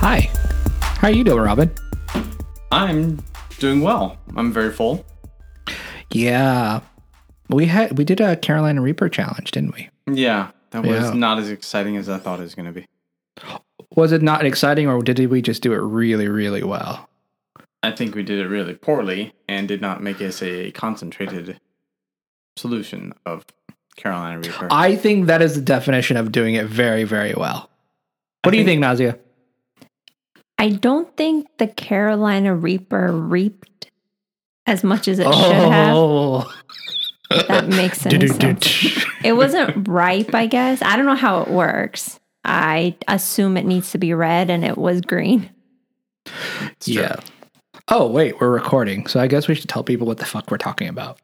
Hi. How are you doing, Robin? I'm doing well. I'm very full. Yeah. We had we did a Carolina Reaper challenge, didn't we? Yeah, that was Yeah. not as exciting as I thought it was going to be. Was it not exciting or did we just do it really, really well? I think we did it really poorly and did not make us a concentrated solution of Carolina Reaper. I think that is the definition of doing it very, very well. What do you think, Nazia? I don't think the Carolina Reaper reaped as much as it should have. Oh. That makes any sense. It wasn't ripe, I guess. I don't know how it works. I assume it needs to be red and it was green. Yeah. Oh, wait, we're recording. So I guess we should tell people what the fuck we're talking about.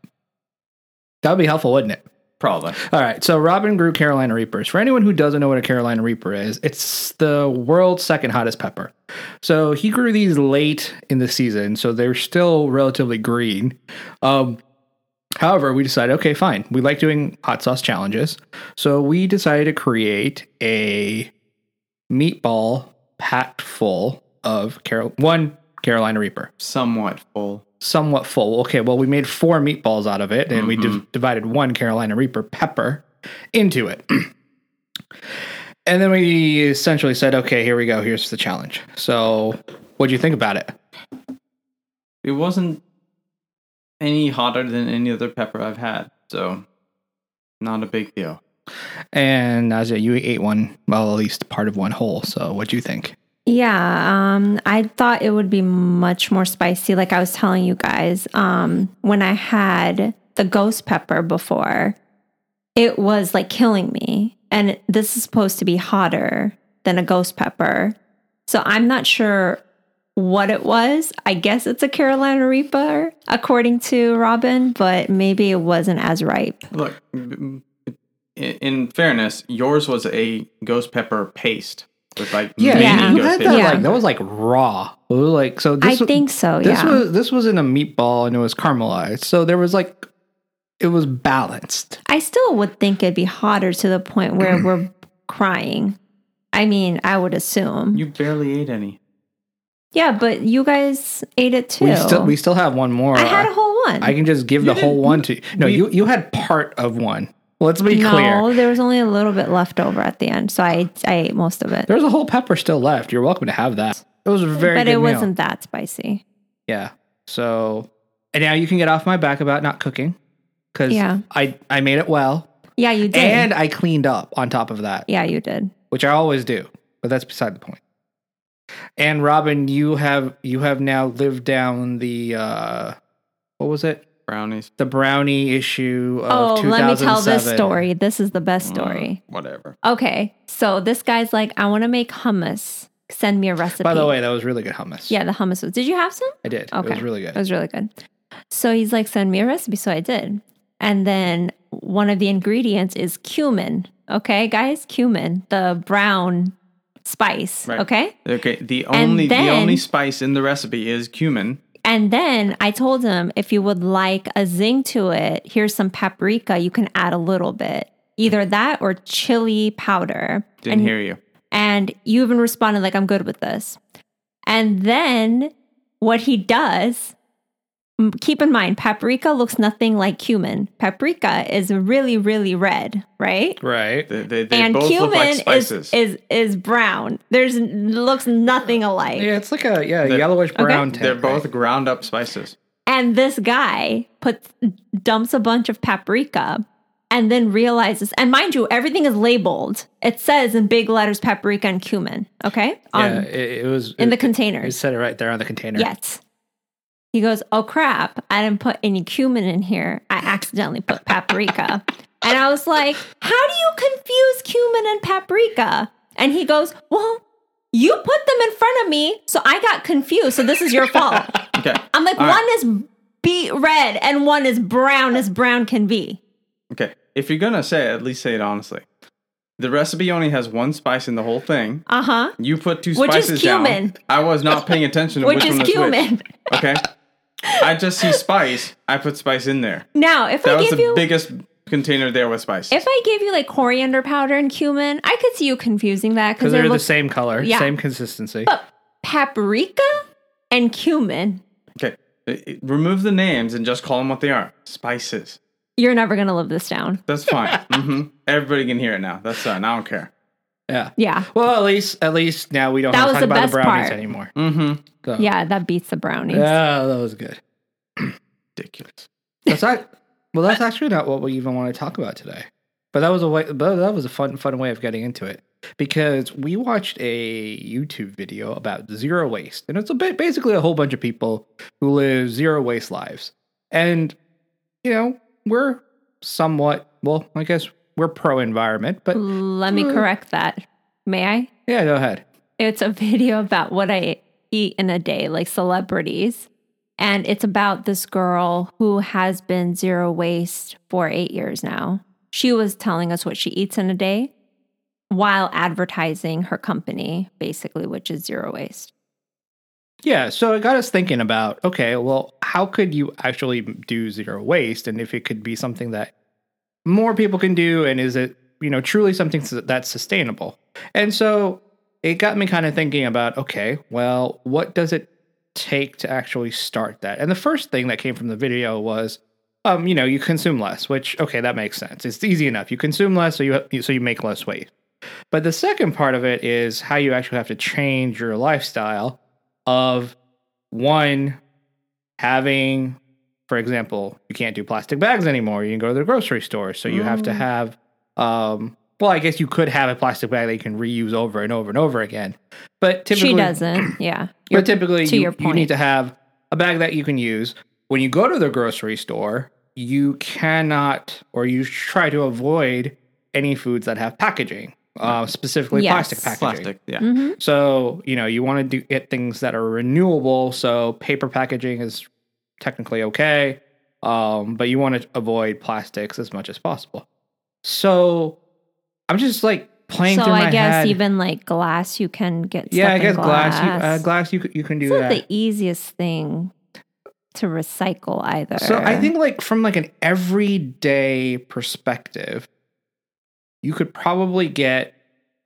That would be helpful, wouldn't it? Probably. All right. So Robin grew Carolina Reapers. For anyone who doesn't know what a Carolina Reaper is, it's the world's second hottest pepper. So he grew these late in the season, so they're still relatively green. Um, however, we decided, okay, fine. We like doing hot sauce challenges, so we decided to create a meatball packed full of Carol one Carolina Reaper Somewhat full. Somewhat full. Okay, well, we made four meatballs out of it, and we mm-hmm. div- divided one Carolina Reaper pepper into it. and then we essentially said, okay, here we go. Here's the challenge. So, what'd you think about it? It wasn't any hotter than any other pepper I've had, so not a big deal. And as you ate one, well, at least part of one whole. So, what'd you think? Yeah, um, I thought it would be much more spicy. Like I was telling you guys, um, when I had the ghost pepper before, it was like killing me. And this is supposed to be hotter than a ghost pepper. So I'm not sure what it was. I guess it's a Carolina Reaper, according to Robin, but maybe it wasn't as ripe. Look, in in fairness, yours was a ghost pepper paste with like Yeah, Yeah. you had that Yeah. like that was like raw. It was like so. This I was- think so, This yeah. was this was in a meatball and it was caramelized, so there was like it was balanced. I still would think it'd be hotter to the point where we're crying. I mean, I would assume. You barely ate any. yeah, but you guys ate it too. We still we still have one more. I had a whole one. I can just give the whole one to you. no. You you had part of one. Let's be no, clear. No, there was only a little bit left over at the end, so I I ate most of it. There's a whole pepper still left. You're welcome to have that. It was a very but it meal. wasn't that spicy. Yeah. So and now you can get off my back about not cooking because Yeah. I I made it well Yeah, you did. and I cleaned up on top of that, yeah, you did. which I always do. But that's beside the point. And Robin, you have you have now lived down the uh what was it? Brownies. The brownie issue of Oh, let me tell this story. This is the best story. Mm, whatever. Okay, so this guy's like, I want to make hummus. Send me a recipe. By the way, that was really good hummus. yeah, the hummus was. Did you have some? I did. Okay. It was really good. It was really good. So he's like, send me a recipe. So I did. And then one of the ingredients is cumin. Okay, guys, cumin, the brown spice. Right. Okay. Okay, the And only the only spice in the recipe is cumin. And then I told him if you would like a zing to it, here's some paprika. You can add a little bit, either that or chili powder. Didn't and, hear you. And you even responded like, I'm good with this. And then what he does, keep in mind, paprika looks nothing like cumin. Paprika is really, really red, right? right. They, they, they and both look like cumin spices. is, is is brown. There's looks nothing alike. Yeah, it's like a yeah They're- yellowish brown tint. They're right? both ground up spices. And this guy puts dumps a bunch of paprika and then realizes, and mind you, everything is labeled. It says in big letters paprika and cumin, okay? On yeah, it, it was in the container it said it right there on the container. Yes. He goes, Oh crap, I didn't put any cumin in here. I accidentally put paprika. and I was like, How do you confuse cumin and paprika? And he goes, Well, you put them in front of me, so I got confused. So this is your fault. Okay. I'm like, All one right. is beet red and one is brown as brown can be. Okay. If you're gonna say it, at least say it honestly. The recipe only has one spice in the whole thing. Uh huh. You put two Which is spices down. cumin. I was not paying attention to Which which, is one cumin. switch. Okay. I just see spice. I put spice in there. Now, if That I was give the you biggest container there with spice. If I gave you like coriander powder and cumin, I could see you confusing that Because because they're they're the same color, Yeah. same consistency. but paprika and cumin. okay, remove the names and just call them what they are. Spices. You're never gonna live this down. That's fine. hmm Everybody can hear it now. That's fine. I don't care. Yeah. Yeah, Well, at least at least now we don't That have to talk the about the best brownies part. anymore. Mm-hmm. So- yeah, that beats the brownies. Yeah, that was good. Ridiculous. That's not. Well, that's actually not what we even want to talk about today. But that was a way. But that was a fun, fun way of getting into it because we watched a YouTube video about zero waste, and it's a bit basically a whole bunch of people who live zero waste lives, and you know we're somewhat well, I guess we're pro environment, but Let me Uh. correct that. May I? yeah, go ahead. It's a video about what I eat in a day, like celebrities. And it's about this girl who has been zero waste for eight years now. She was telling us what she eats in a day while advertising her company, basically, which is zero waste. Yeah, so it got us thinking about okay, well, how could you actually do zero waste, and if it could be something that more people can do, and is it you know truly something that's sustainable? And so it got me kind of thinking about okay, well, what does it take to actually start that? And the first thing that came from the video was, um, you know, you consume less, which okay, that makes sense. It's easy enough. You consume less, so you so you make less waste. But the second part of it is how you actually have to change your lifestyle of one having for example you can't do plastic bags anymore you can go to the grocery store so you have to Mm. have um well i guess you could have a plastic bag that you can reuse over and over and over again but typically she doesn't. Yeah. You're- but typically to you, your you need to have a bag that you can use when you go to the grocery store you cannot or you try to avoid any foods that have packaging uh, specifically Yes. plastic packaging Plastic. Yeah. Mhm. so, you know, you want to do get things that are renewable. So, paper packaging is technically okay, um, but you want to avoid plastics as much as possible. So, I'm just like playing So through my I guess head. even like glass, you can get. yeah, I guess glass. you, uh, glass. glass, you you can do It's not that. the easiest thing to recycle either. So I think like from like an everyday perspective, you could probably get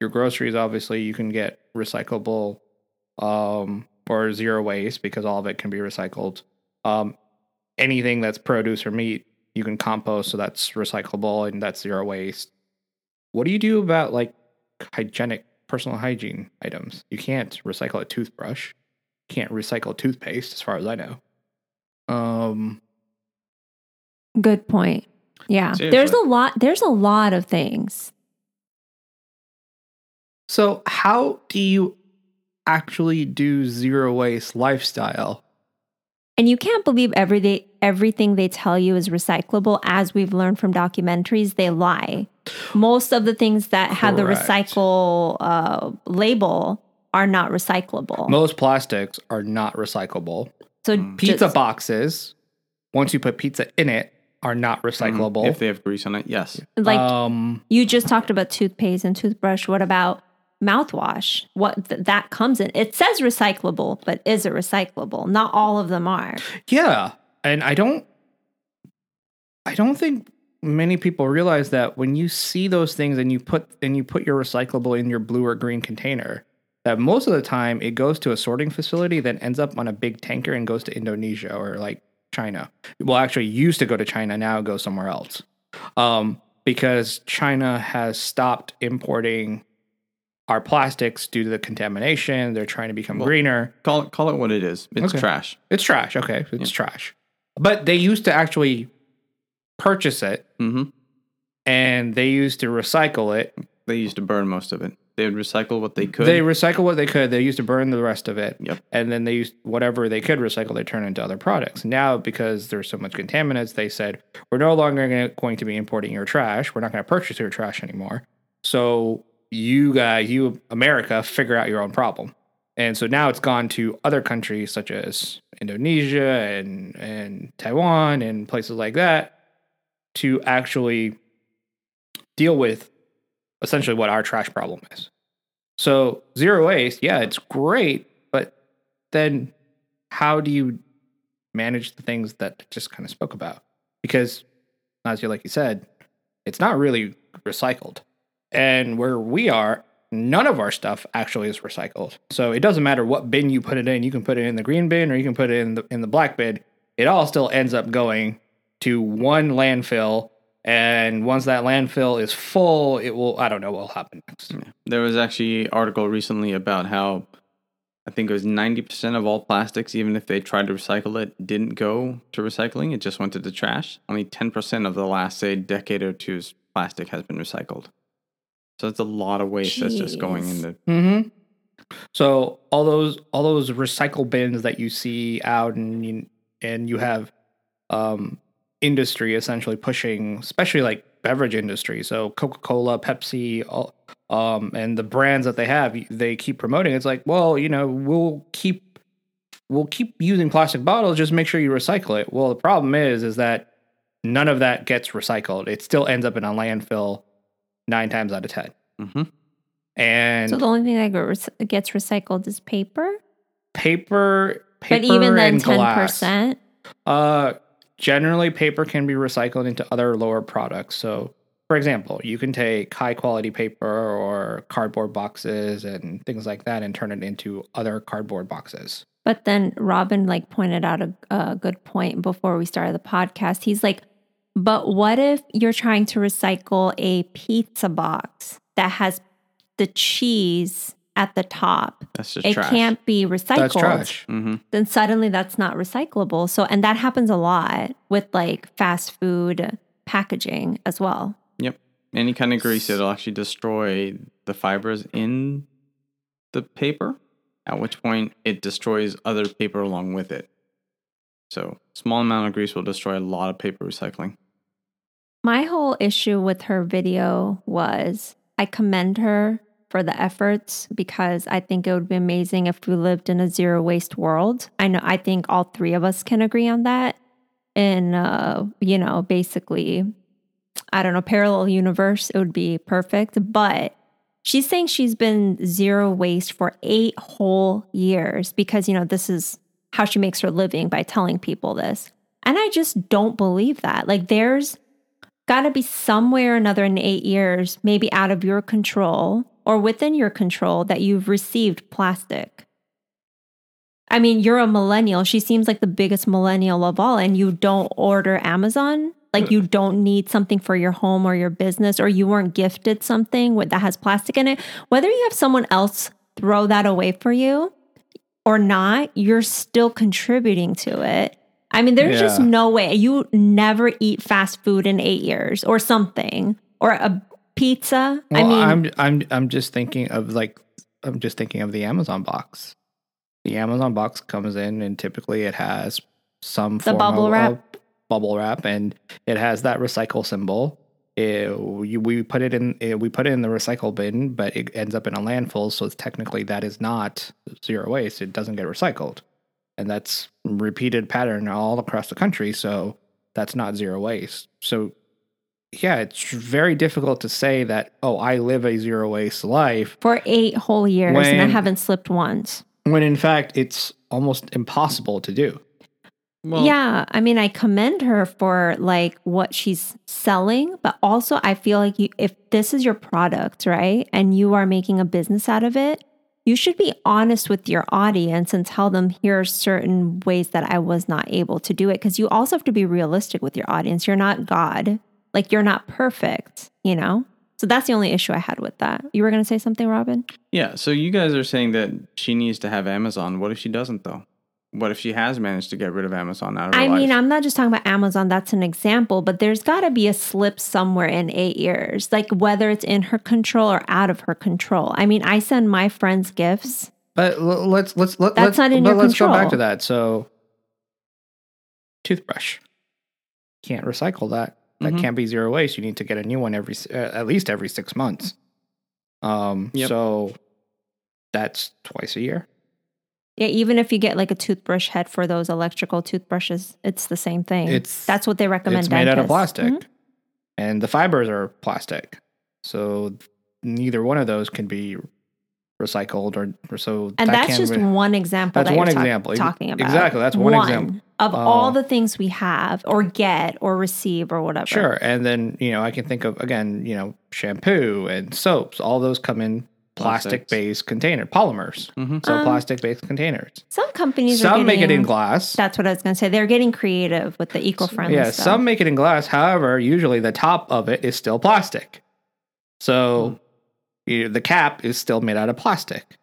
your groceries. Obviously, you can get recyclable um, or zero waste because all of it can be recycled. Um, anything that's produce or meat, you can compost, so that's recyclable and that's zero waste. What do you do about like hygienic personal hygiene items? You can't recycle a toothbrush. You can't recycle toothpaste, as far as I know. Um, good point. Yeah, there's a lot. There's a lot of things. So, how do you actually do zero waste lifestyle? And you can't believe every day, everything they tell you is recyclable. As we've learned from documentaries, they lie. Most of the things that have the recycle uh, label are not recyclable. Most plastics are not recyclable. so Pizza just- boxes, once you put pizza in it, are not recyclable. If they have grease on it, yes. like um, you just talked about toothpaste and toothbrush. What about mouthwash? What th- that comes in? It says recyclable, but is it recyclable? Not all of them are. yeah, and I don't, I don't think many people realize that when you see those things and you put and you put your recyclable in your blue or green container, that most of the time it goes to a sorting facility, then ends up on a big tanker and goes to Indonesia or like China. Well, actually, used to go to China, now it goes somewhere else, um, because China has stopped importing our plastics due to the contamination. They're trying to become Well- greener. Call it call it what it is. It's Okay. trash. It's trash. Okay, it's trash. But they used to actually purchase it hmm and they used to recycle it. They used to burn most of it. They would recycle what they could. They recycle what they could. They used to burn the rest of it. Yep. And then they used whatever they could recycle, they turn into other products. Now, because there's so much contaminants, they said, we're no longer gonna, going to be importing your trash. We're not going to purchase your trash anymore. So you guys, you America, figure out your own problem. And so now it's gone to other countries such as Indonesia and, and Taiwan and places like that to actually deal with essentially what our trash problem is. So zero waste, yeah, it's great, but then how do you manage the things that I just kind of spoke about? Because as you like you said, it's not really recycled. And where we are, none of our stuff actually is recycled. So it doesn't matter what bin you put it in. You can put it in the green bin or you can put it in the in the black bin. It all still ends up going to one landfill. And once that landfill is full, it will I don't know what will happen next. There was actually an article recently about how I think it was 90% of all plastics, even if they tried to recycle it, didn't go to recycling. It just went to the trash. Only 10% of the last, say, decade or two's plastic has been recycled. So it's a lot of waste that's just going into. Mm-hmm. So all those all those recycle bins that you see out and you, and you have um, industry essentially pushing, especially like beverage industry. So Coca Cola, Pepsi, all, um, and the brands that they have, they keep promoting. It's like, well, you know, we'll keep we'll keep using plastic bottles. Just make sure you recycle it. Well, the problem is, is that none of that gets recycled. It still ends up in a landfill nine times out of ten. hmm And So the only thing that gets- gets recycled is paper. paper, paper but even then, and ten glass. percent. Uh, generally, paper can be recycled into other lower products. So, for example, you can take high quality paper or cardboard boxes and things like that and turn it into other cardboard boxes. But then Robin like pointed out a, a good point before we started the podcast. He's like, but what if you're trying to recycle a pizza box that has the cheese at the top? That's just It trash. can't be recycled. That's trash. hmm Then suddenly that's not recyclable. So, and that happens a lot with like fast food packaging as well. Yep. Any kind of grease, it'll actually destroy the fibers in the paper, at which point it destroys other paper along with it. So, small amount of grease will destroy a lot of paper recycling. My whole issue with her video was I commend her for the efforts because I think it would be amazing if we lived in a zero waste world. I know I think all three of us can agree on that. In uh, you know, basically, I don't know, parallel universe, it would be perfect. But she's saying she's been zero waste for eight whole years because, you know, this is how she makes her living by telling people this. And I just don't believe that. Like, there's got to be somewhere or another in eight years, maybe out of your control or within your control, that you've received plastic. I mean, you're a millennial. She seems like the biggest millennial of all, and you don't order Amazon. Like, you don't need something for your home or your business, or you weren't gifted something that has plastic in it. Whether you have someone else throw that away for you or not, you're still contributing to it. I mean, there's just no way you never eat fast food in eight years or something or a pizza. I mean, I'm I'm I'm just thinking of like I'm just thinking of the Amazon box. The Amazon box comes in and typically it has some The form bubble of, wrap? of bubble wrap and it has that recycle symbol. Uh, it, we, we put it in it, we put it in the recycle bin, but it ends up in a landfill. So it's technically that is not zero waste. It doesn't get recycled, and that's repeated pattern all across the country. So that's not zero waste. So yeah, it's very difficult to say that, oh, I live a zero waste life for eight whole years, and I haven't slipped once. when in fact it's almost impossible to do. Well, yeah, I mean, I commend her for like what she's selling, but also I feel like you, if this is your product, right, and you are making a business out of it, you should be honest with your audience and tell them here are certain ways that I was not able to do it. Because you also have to be realistic with your audience. You're not God, like you're not perfect, you know. So that's the only issue I had with that. You were going to say something, Robin? Yeah. So, you guys are saying that she needs to have Amazon. What if she doesn't, though? What if she has managed to get rid of Amazon out of her I mean. I'm not just talking about Amazon. That's an example, but there's got to be a slip somewhere in eight years, like whether it's in her control or out of her control. I mean, I send my friends gifts. But l- let's let's let, That's let's not in but your let's go back to that. So toothbrush can't recycle that. That Mhm. can't be zero waste. You need to get a new one every s- uh, at least every 6 months. Um Yep. so that's twice a year. Yeah, even if you get like a toothbrush head for those electrical toothbrushes, it's the same thing. It's- that's what they recommend. it's made out of dentists. plastic. Mhm. And the fibers are plastic. So neither one of those can be recycled or, or so. And that that's just one example. That's that one example. Ex- Talking about exactly, that's one example. of Uh, all the things we have or get or receive or whatever. Sure. And then, you know, I can think of, again, you know, shampoo and soaps. All those come in plastic based container, polymers. Mhm. So Um, plastic based containers. Some companies are Some make it in glass. That's what I was going to say. They're getting creative with the eco-friendly Yeah, stuff. some make it in glass. However, usually the top of it is still plastic. So you the cap is still made out of plastic.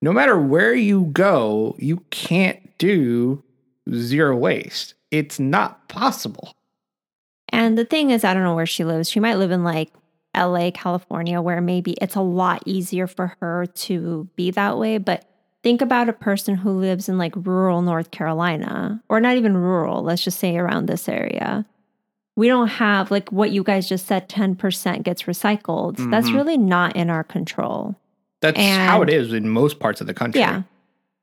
No matter where you go, you can't do zero waste. It's not possible. And the thing is, I don't know where she lives. She might live in like LA, California, where maybe it's a lot easier for her to be that way. But think about a person who lives in like rural North Carolina, or not even rural, let's just say around this area. We don't have like what you guys just said 10% gets recycled. That's Mhm. really not in our control. That's how it is in most parts of the country. Yeah.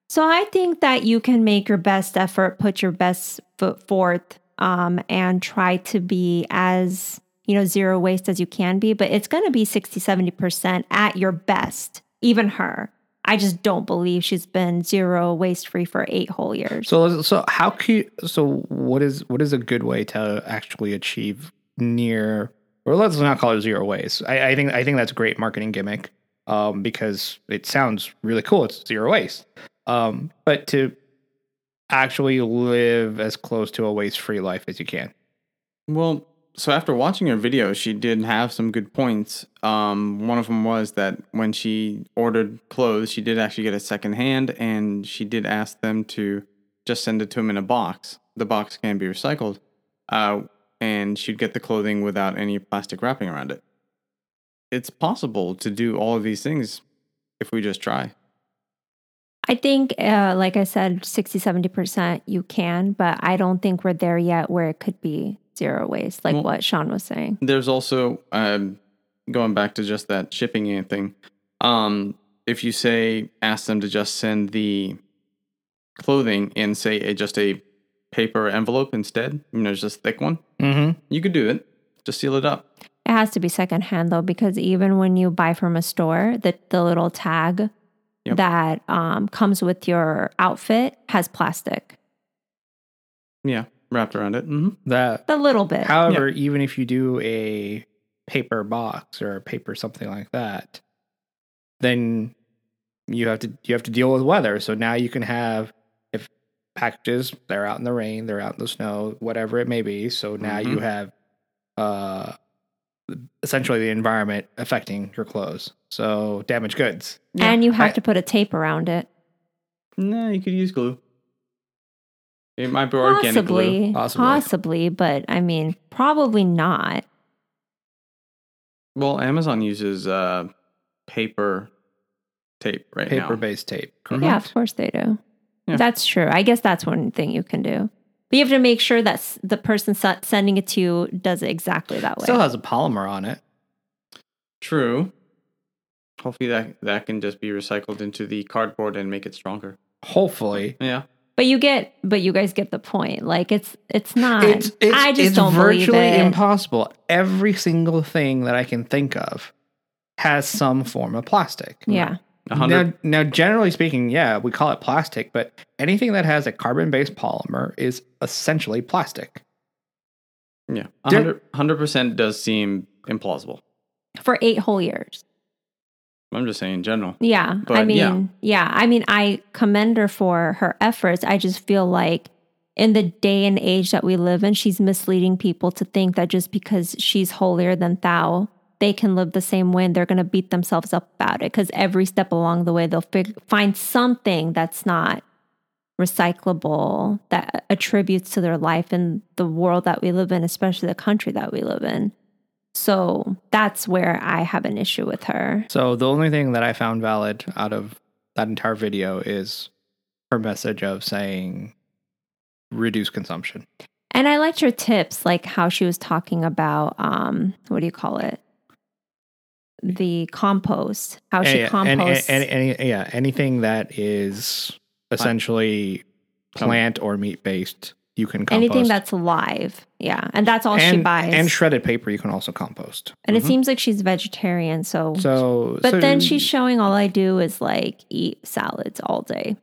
So I think that you can make your best effort, put your best foot forth, um, and try to be as, you know, zero waste as you can be. But it's going to be 60, 70% at your best, even her. I just don't believe she's been zero waste free for eight whole years. So so how can you, so what is what is a good way to actually achieve near or let's not call it zero waste. I, I think I think that's a great marketing gimmick um, because it sounds really cool. It's zero waste, um, but to actually live as close to a waste free life as you can. Well, so after watching her video, she did have some good points. Um, one of them was that when she ordered clothes, she did actually get a second hand, and she did ask them to just send it to them in a box. The box can be recycled, uh, and she'd get the clothing without any plastic wrapping around it. It's possible to do all of these things if we just try. I think, uh, like I said, 60, 70% you can, but I don't think we're there yet where it could be zero waste, like Well- what Sean was saying. There's also um, going back to just that shipping thing. Um, if you say ask them to just send the clothing in, say, a, just a paper envelope instead, you know, just a thick one, Mm-hmm. you could do it. Just seal it up. It has to be secondhand though, because even when you buy from a store, the, the little tag Yep. that um, comes with your outfit has plastic. Yeah, wrapped around it. hmm That A little bit. However, even if you do a paper box or a paper something like that, then you have to you have to deal with weather. So now you can have if packages they're out in the rain, they're out in the snow, whatever it may be. So now you Mhm. have uh essentially the environment affecting your clothes. So damaged goods. and you have I- to put a tape around it. No, you could use glue. It might be organic glue. Possibly, Possibly. possibly, but I mean, probably not. Well, Amazon uses uh, paper tape right now. Paper based tape. Correct. Yeah, of course they do. Yeah. That's true. I guess that's one thing you can do. But you have to make sure that the person sending it to you does it exactly that way. Still has a polymer on it. True. Hopefully that that can just be recycled into the cardboard and make it stronger. Hopefully. Yeah. But you get, but you guys get the point. Like it's, it's not. It's, it's, I just it's don't virtually believe it. It's virtually impossible. Every single thing that I can think of has some form of plastic. Yeah. Hundred Now, now, generally speaking, yeah, we call it plastic, but anything that has a carbon-based polymer is essentially plastic. yeah. A There- hundred hundred percent does seem implausible. For eight whole years. I'm just saying in general. Yeah. I mean, yeah. yeah. I mean, I commend her for her efforts. I just feel like in the day and age that we live in, she's misleading people to think that just because she's holier than thou, they can live the same way and they're going to beat themselves up about it. Because every step along the way, they'll fig- find something that's not recyclable that attributes to their life and the world that we live in, especially the country that we live in. So that's where I have an issue with her. So the only thing that I found valid out of that entire video is her message of saying reduce consumption. And I liked her tips, like how she was talking about um, what do you call it? The compost. How she Yeah, composts. any- any- yeah, anything that is essentially plant or meat based, you can compost. Anything that's live. Yeah. And that's all and, she buys. and shredded paper you can also compost. And it mm-hmm. seems like she's vegetarian, so, So, but so then she's showing all I do is like eat salads all day.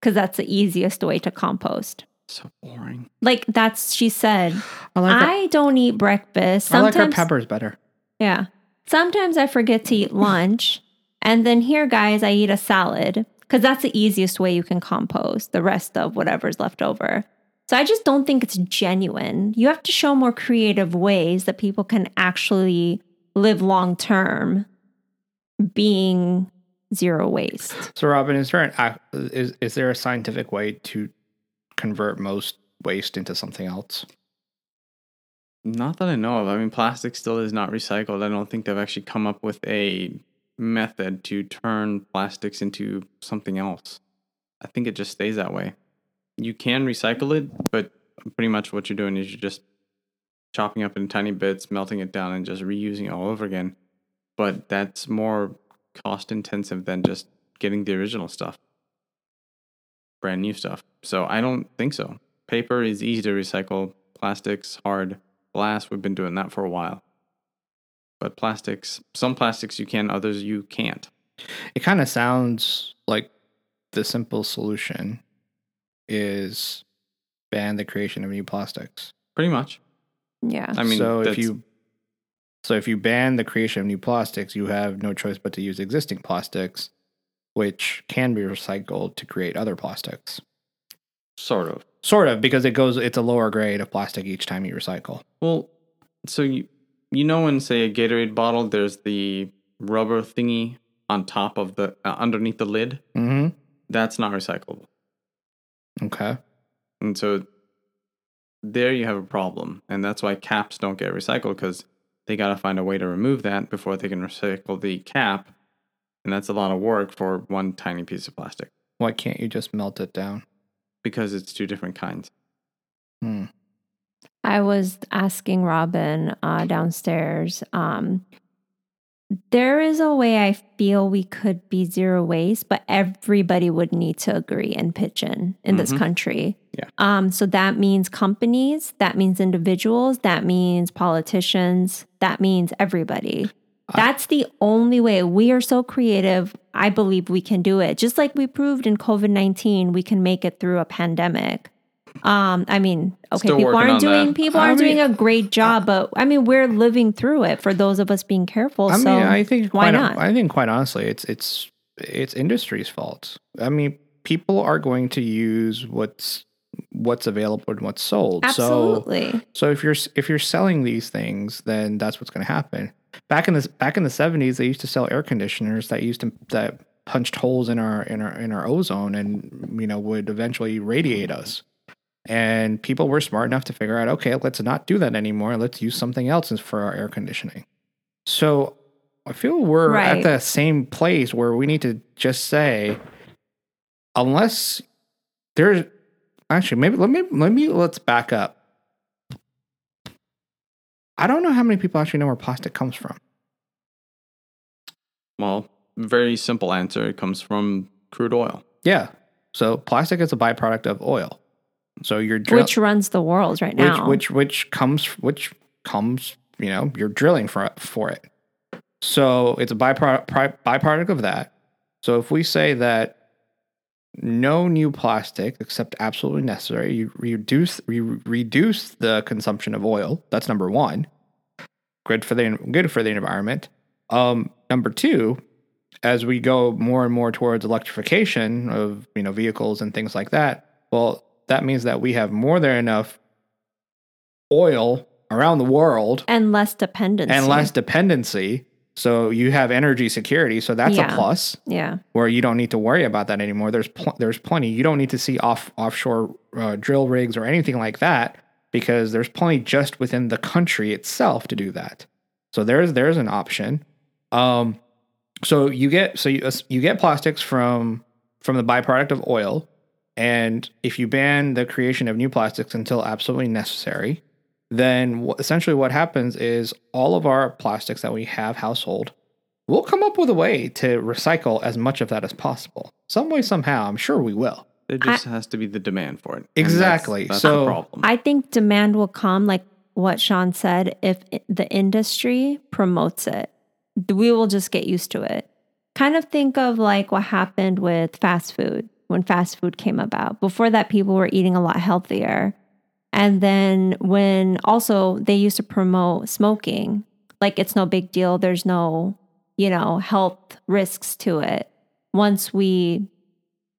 Cause that's the easiest way to compost. So boring. Like that's she said, I like her, I don't eat breakfast. I like Sometimes her peppers better. Yeah. Sometimes I forget to eat lunch. And then here, guys, I eat a salad because that's the easiest way you can compost the rest of whatever's left over. So I just don't think it's genuine. You have to show more creative ways that people can actually live long term being zero waste. So, Robin, is there an is is there a scientific way to convert most waste into something else? Not that I know of. I mean, plastic still is not recycled. I don't think they've actually come up with a method to turn plastics into something else. I think it just stays that way. You can recycle it, but pretty much what you're doing is you're just chopping up in tiny bits, melting it down, and just reusing it all over again. But that's more cost intensive than just getting the original stuff, brand new stuff. So I don't think so. Paper is easy to recycle, plastics hard. Glass, we've been doing that for a while. But plastics, some plastics you can, others you can't. It kind of sounds like the simple solution is ban the creation of new plastics. Pretty much. Yeah. I mean, so if you so if you ban the creation of new plastics, you have no choice but to use existing plastics, which can be recycled to create other plastics. sort of. Sort of, because it goes it's a lower grade of plastic each time you recycle. Well, so you you know in say a Gatorade bottle, there's the rubber thingy on top of the uh, underneath the lid. Mm-hmm. That's not recyclable, Okay. and so there you have a problem, and that's why caps don't get recycled because they got to find a way to remove that before they can recycle the cap, and that's a lot of work for one tiny piece of plastic Why can't you just melt it down? because it's two different kinds. Hmm. I was asking Robin uh, downstairs. Um, there is a way I feel we could be zero waste, but everybody would need to agree and pitch in in this Mhm. country. Yeah. Um, so that means companies, that means individuals, that means politicians, that means everybody. That's the only way. We are so creative. I believe we can do it. Just like we proved in COVID 19, we can make it through a pandemic. Um, I mean, okay, Still people aren't doing that. people aren't mean- doing a great job, but I mean, we're living through it for those of us being careful. I so mean, I think why not? I think quite honestly, it's it's it's industry's fault. I mean, people are going to use what's what's available and what's sold. So absolutely. so if you're if you're selling these things, then that's what's going to happen. Back in the back in the seventies, they used to sell air conditioners that used to that punched holes in our in our in our ozone and you know would eventually radiate us. And people were smart enough to figure out, okay, let's not do that anymore. Let's use something else for our air conditioning. So I feel we're Right. at the same place where we need to just say, unless there's actually maybe let me let me let's back up. I don't know how many people actually know where plastic comes from. Well, very simple answer. It comes from crude oil. Yeah. So plastic is a byproduct of oil. So you're drill- Which runs the world right now. which which which comes which comes you know you're drilling for for it. So it's a byproduct byproduct of that. So if we say that no new plastic except absolutely necessary, you reduce you reduce the consumption of oil. That's number one. Good for the good for the environment. Um, number two, as we go more and more towards electrification of you know vehicles and things like that, well, that means that we have more than enough oil around the world and less dependency. and less dependency. So you have energy security. So that's Yeah. a plus Yeah. where you don't need to worry about that anymore. There's pl- there's plenty. You don't need to see off offshore uh, drill rigs or anything like that because there's plenty just within the country itself to do that. So there's there's an option. Um, so you get so you you get plastics from from the byproduct of oil, and if you ban the creation of new plastics until absolutely necessary, then essentially what happens is all of our plastics that we have household we'll come up with a way to recycle as much of that as possible. Some way, somehow, I'm sure we will. There just has to be the demand for it. And that's- Exactly. That's, So- the problem. I think demand will come, like what Sean said, if the industry promotes it. We will just get used to it. Kind of think of like what happened with fast food when fast food came about. Before that, people were eating a lot healthier. And then when also they used to promote smoking, like it's no big deal. There's no, you know, health risks to it. Once we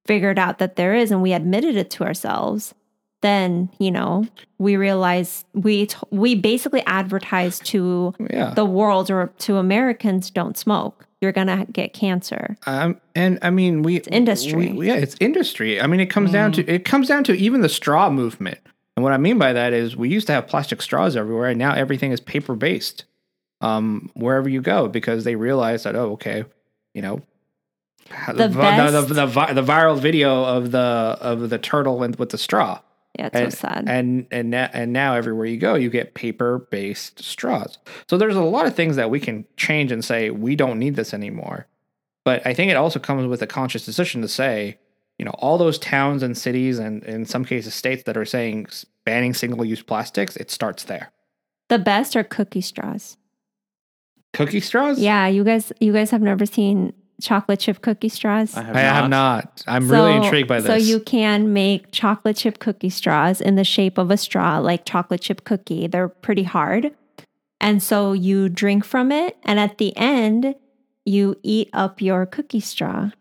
figured out that there is and we admitted it to ourselves, then, you know, we realized we t- we basically advertised to Yeah. the world or to Americans don't smoke. You're going to get cancer. Um, and I mean, we industry. we- yeah, it's industry. I mean, it comes down to it comes down to even the straw movement. And what I mean by that is, we used to have plastic straws everywhere, and now everything is paper based. Um, wherever you go, because they realize that oh, okay, you know, The the, the, vi- the viral video of the of the turtle and with the straw. Yeah, it's and, so sad. And and now, and now everywhere you go, you get paper based straws. So there's a lot of things that we can change and say we don't need this anymore. But I think it also comes with a conscious decision to say, you know, all those towns and cities and in some cases states that are saying banning single use plastics, it starts there. the best are cookie straws. Cookie straws? Yeah, you guys you guys have never seen chocolate chip cookie straws? I have I have not. I'm really intrigued by this. So you can make chocolate chip cookie straws in the shape of a straw, like chocolate chip cookie. They're pretty hard. And so you drink from it, and at the end, you eat up your cookie straw.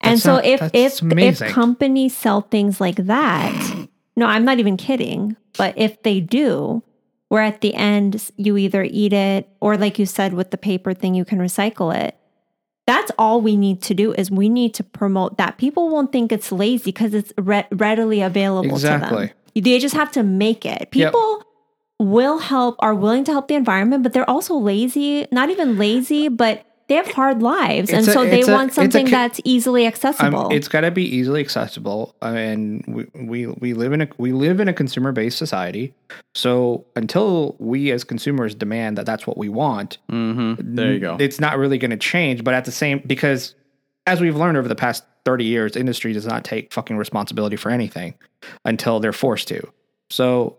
And That's so not- if if amazing. if companies sell things like that, no, I'm not even kidding. But if they do, where at the end you either eat it or like you said with the paper thing, you can recycle it. That's all we need to do is we need to promote that. People won't think it's lazy because it's re- readily available to Exactly. them. They just have to make it. Yep. People will help, are willing to help the environment, but they're also lazy. Not even lazy, but they have hard lives, and a- so they a- want it's a something that's easily Um, accessible. it's got to be easily accessible, uh, and we, we we live in a we live in a consumer based society. So until we as consumers demand that that's what we want, Mm-hmm. There you go. It's not really going to change. But at the same, because as we've learned over the past thirty years, industry does not take fucking responsibility for anything until they're forced to. So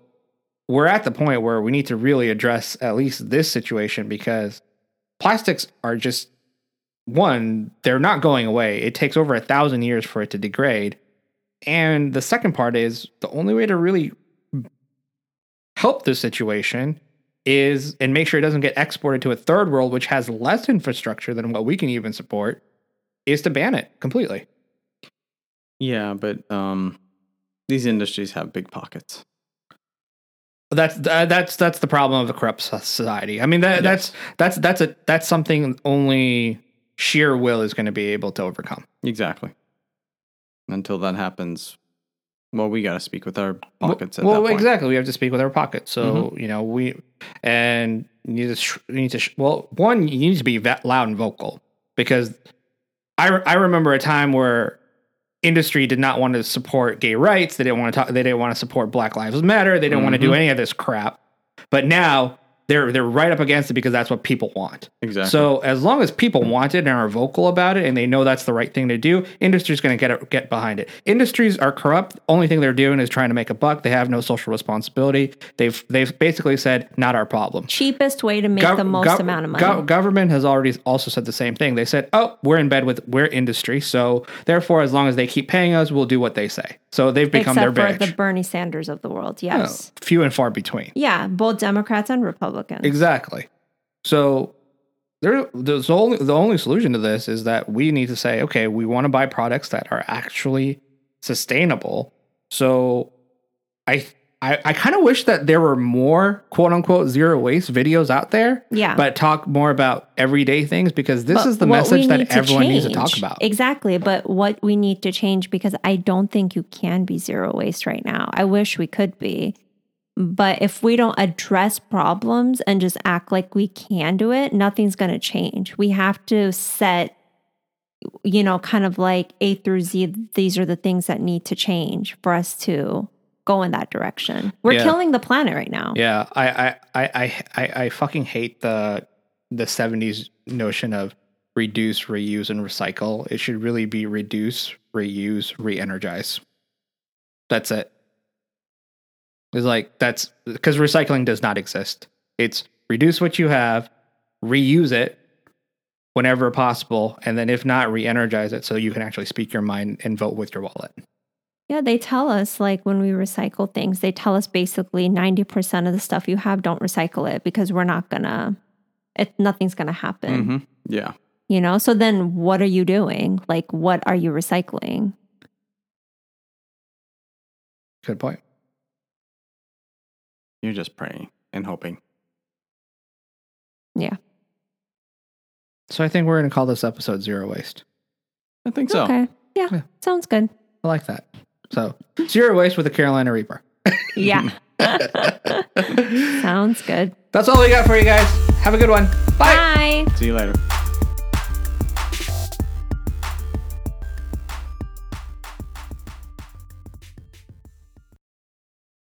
we're at the point where we need to really address at least this situation because plastics are just one they're not going away. It takes over a thousand years for it to degrade. And the second part is the only way to really help this situation is and make sure it doesn't get exported to a third world which has less infrastructure than what we can even support is to ban it completely. Yeah, but um, these industries have big pockets. That's uh, that's that's the problem of a corrupt society i mean that, that's that's that's a that's something only sheer will is going to be able to overcome Exactly. Until that happens, well, we got to speak with our pockets. Well, at that well exactly. We have to speak with our pockets. So you know we and you need to sh- you need to sh- well one you need to be loud and vocal because I re- I remember a time where industry did not want to support gay rights. They didn't want to talk. They didn't want to support Black Lives Matter. They didn't want to do mm-hmm. any of this crap. But now they're they're right up against it because that's what people want. Exactly. So as long as people want it and are vocal about it, and they know that's the right thing to do, industry's going to get it, get behind it. Industries are corrupt. Only thing they're doing is trying to make a buck. They have no social responsibility. They've they've basically said not our problem. Cheapest way to make Gov- the most gov- amount of money. gov- government has already also said the same thing. They said, "Oh, we're in bed with we're industry, so therefore, as long as they keep paying us, we'll do what they say." So they've become Except their for the Bernie Sanders of the world. Oh, Yes. few and far between. Yeah, both Democrats and Republicans. Exactly. So there, there's only the only solution to this is that we need to say, okay, we want to buy products that are actually sustainable. So I I, I kind of wish that there were more quote unquote zero waste videos out there. Yeah. But talk more about everyday things because this But is the message that everyone needs to talk about. Exactly. But what we need to change because I don't think you can be zero waste right now. I wish we could be. But if we don't address problems and just act like we can do it, nothing's going to change. We have to set, you know, kind of like A through Z, these are the things that need to change for us to go in that direction. We're Yeah. killing the planet right now. Yeah, I I, I I I fucking hate the the seventies notion of reduce, reuse, and recycle. It should really be reduce, reuse, re-energize. That's it. It's like that's because recycling does not exist. It's reduce what you have, reuse it whenever possible, and then if not, re-energize it so you can actually speak your mind and vote with your wallet. Yeah, they tell us like when we recycle things, they tell us basically 90% of the stuff you have, don't recycle it because we're not gonna, it, nothing's gonna happen. hmm Yeah. You know, so then what are you doing? Like, what are you recycling? Good point. You're just praying and hoping. Yeah. So I think we're going to call this episode zero waste. I think so. Okay. Yeah, Yeah. Sounds good. I like that. So zero waste with the Carolina Reaper. Yeah. Sounds good. That's all we got for you guys. Have a good one. Bye. Bye. See you later.